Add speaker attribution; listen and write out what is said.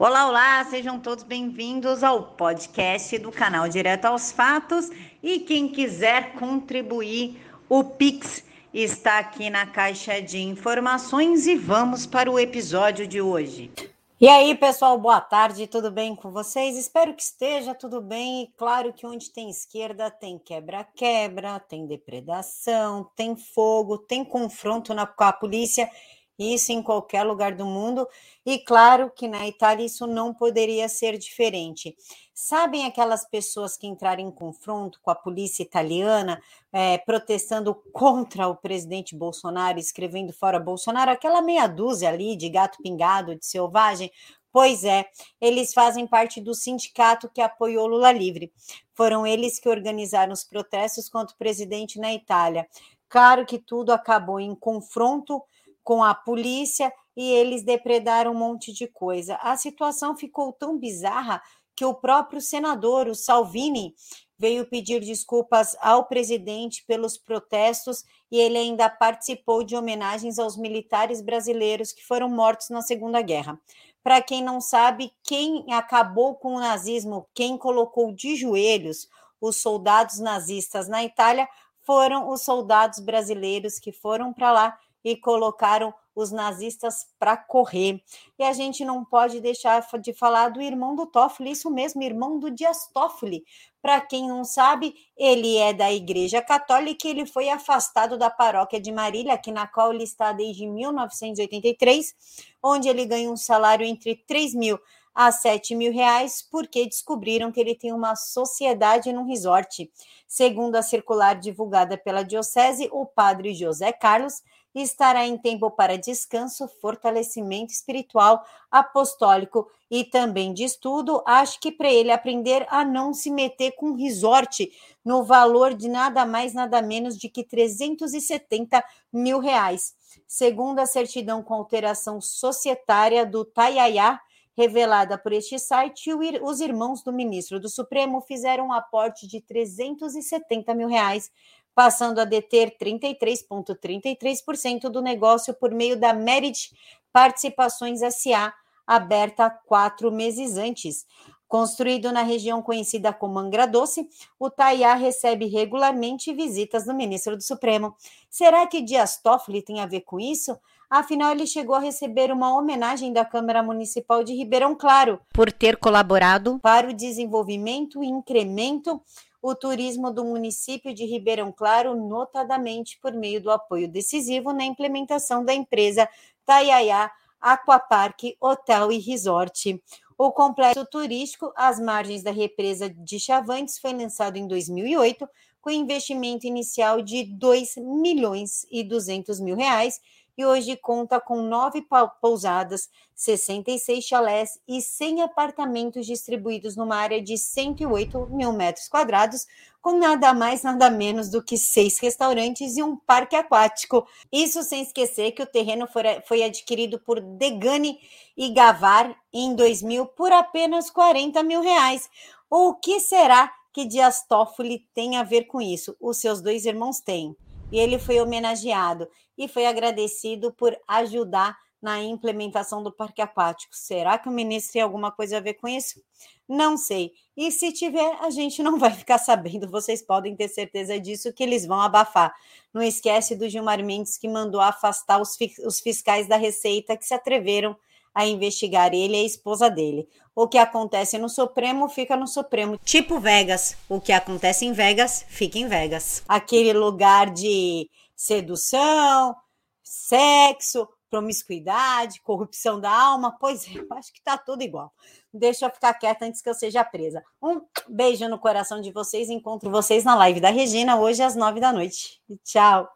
Speaker 1: Olá, olá, sejam todos bem-vindos ao podcast do canal Direto aos Fatos. E quem quiser contribuir, o Pix está aqui na caixa de informações e vamos para o episódio de hoje.
Speaker 2: E aí, pessoal, boa tarde, tudo bem com vocês? Espero que esteja tudo bem. E claro que onde tem esquerda tem quebra-quebra, tem depredação, tem fogo, tem confronto na, com a polícia isso em qualquer lugar do mundo, e claro que na Itália isso não poderia ser diferente. Sabem aquelas pessoas que entraram em confronto com a polícia italiana, é, protestando contra o presidente Bolsonaro, escrevendo fora Bolsonaro, aquela meia dúzia ali de gato pingado, de selvagem? Pois é, eles fazem parte do sindicato que apoiou Lula livre. Foram eles que organizaram os protestos contra o presidente na Itália. Claro que tudo acabou em confronto com a polícia e eles depredaram um monte de coisa. A situação ficou tão bizarra que o próprio senador, o Salvini, veio pedir desculpas ao presidente pelos protestos e ele ainda participou de homenagens aos militares brasileiros que foram mortos na Segunda Guerra. Para quem não sabe, quem acabou com o nazismo, quem colocou de joelhos os soldados nazistas na Itália foram os soldados brasileiros que foram para lá e colocaram os nazistas para correr. E a gente não pode deixar de falar do irmão do Toffoli, isso mesmo, irmão do Dias Toffoli. Para quem não sabe, ele é da Igreja Católica e ele foi afastado da paróquia de Marília, aqui na qual ele está desde 1983, onde ele ganha um salário entre 3 mil a 7 mil reais, porque descobriram que ele tem uma sociedade num resort. Segundo a circular divulgada pela Diocese, o padre José Carlos estará em tempo para descanso, fortalecimento espiritual, apostólico e também de estudo. Acho que para ele aprender a não se meter com resort no valor de nada mais, nada menos de que 370 mil reais. Segundo a certidão com alteração societária do Taiaiá, revelada por este site, os irmãos do ministro do Supremo fizeram um aporte de 370 mil reais passando a deter 33,33% do negócio por meio da Merit Participações SA, aberta quatro meses antes. Construído na região conhecida como Angra Doce, o Taiá recebe regularmente visitas do ministro do Supremo. Será que Dias Toffoli tem a ver com isso? Afinal, ele chegou a receber uma homenagem da Câmara Municipal de Ribeirão Claro
Speaker 1: por ter colaborado
Speaker 2: para o desenvolvimento e incremento o turismo do município de Ribeirão Claro, notadamente por meio do apoio decisivo na implementação da empresa Taiaiá Aquapark Hotel e Resort. O complexo turístico às margens da represa de Chavantes foi lançado em 2008 com investimento inicial de 2 milhões e 200 mil reais e hoje conta com nove pousadas, 66 chalés e 100 apartamentos distribuídos numa área de 108 mil metros quadrados, com nada mais, nada menos do que seis restaurantes e um parque aquático. Isso sem esquecer que o terreno foi adquirido por Degani e Gavar em 2000 por apenas 40 mil reais. O que será que Dias Toffoli tem a ver com isso? Os seus dois irmãos têm e ele foi homenageado e foi agradecido por ajudar na implementação do parque aquático. Será que o ministro tem alguma coisa a ver com isso? Não sei. E se tiver, a gente não vai ficar sabendo. Vocês podem ter certeza disso que eles vão abafar. Não esquece do Gilmar Mendes que mandou afastar os, os fiscais da Receita que se atreveram a investigar ele e a esposa dele. O que acontece no Supremo fica no Supremo. Tipo Vegas. O que acontece em Vegas fica em Vegas. Aquele lugar de sedução, sexo, promiscuidade, corrupção da alma. Pois é, eu acho que tá tudo igual. Deixa eu ficar quieta antes que eu seja presa. Um beijo no coração de vocês. Encontro vocês na live da Regina hoje às nove da noite. Tchau.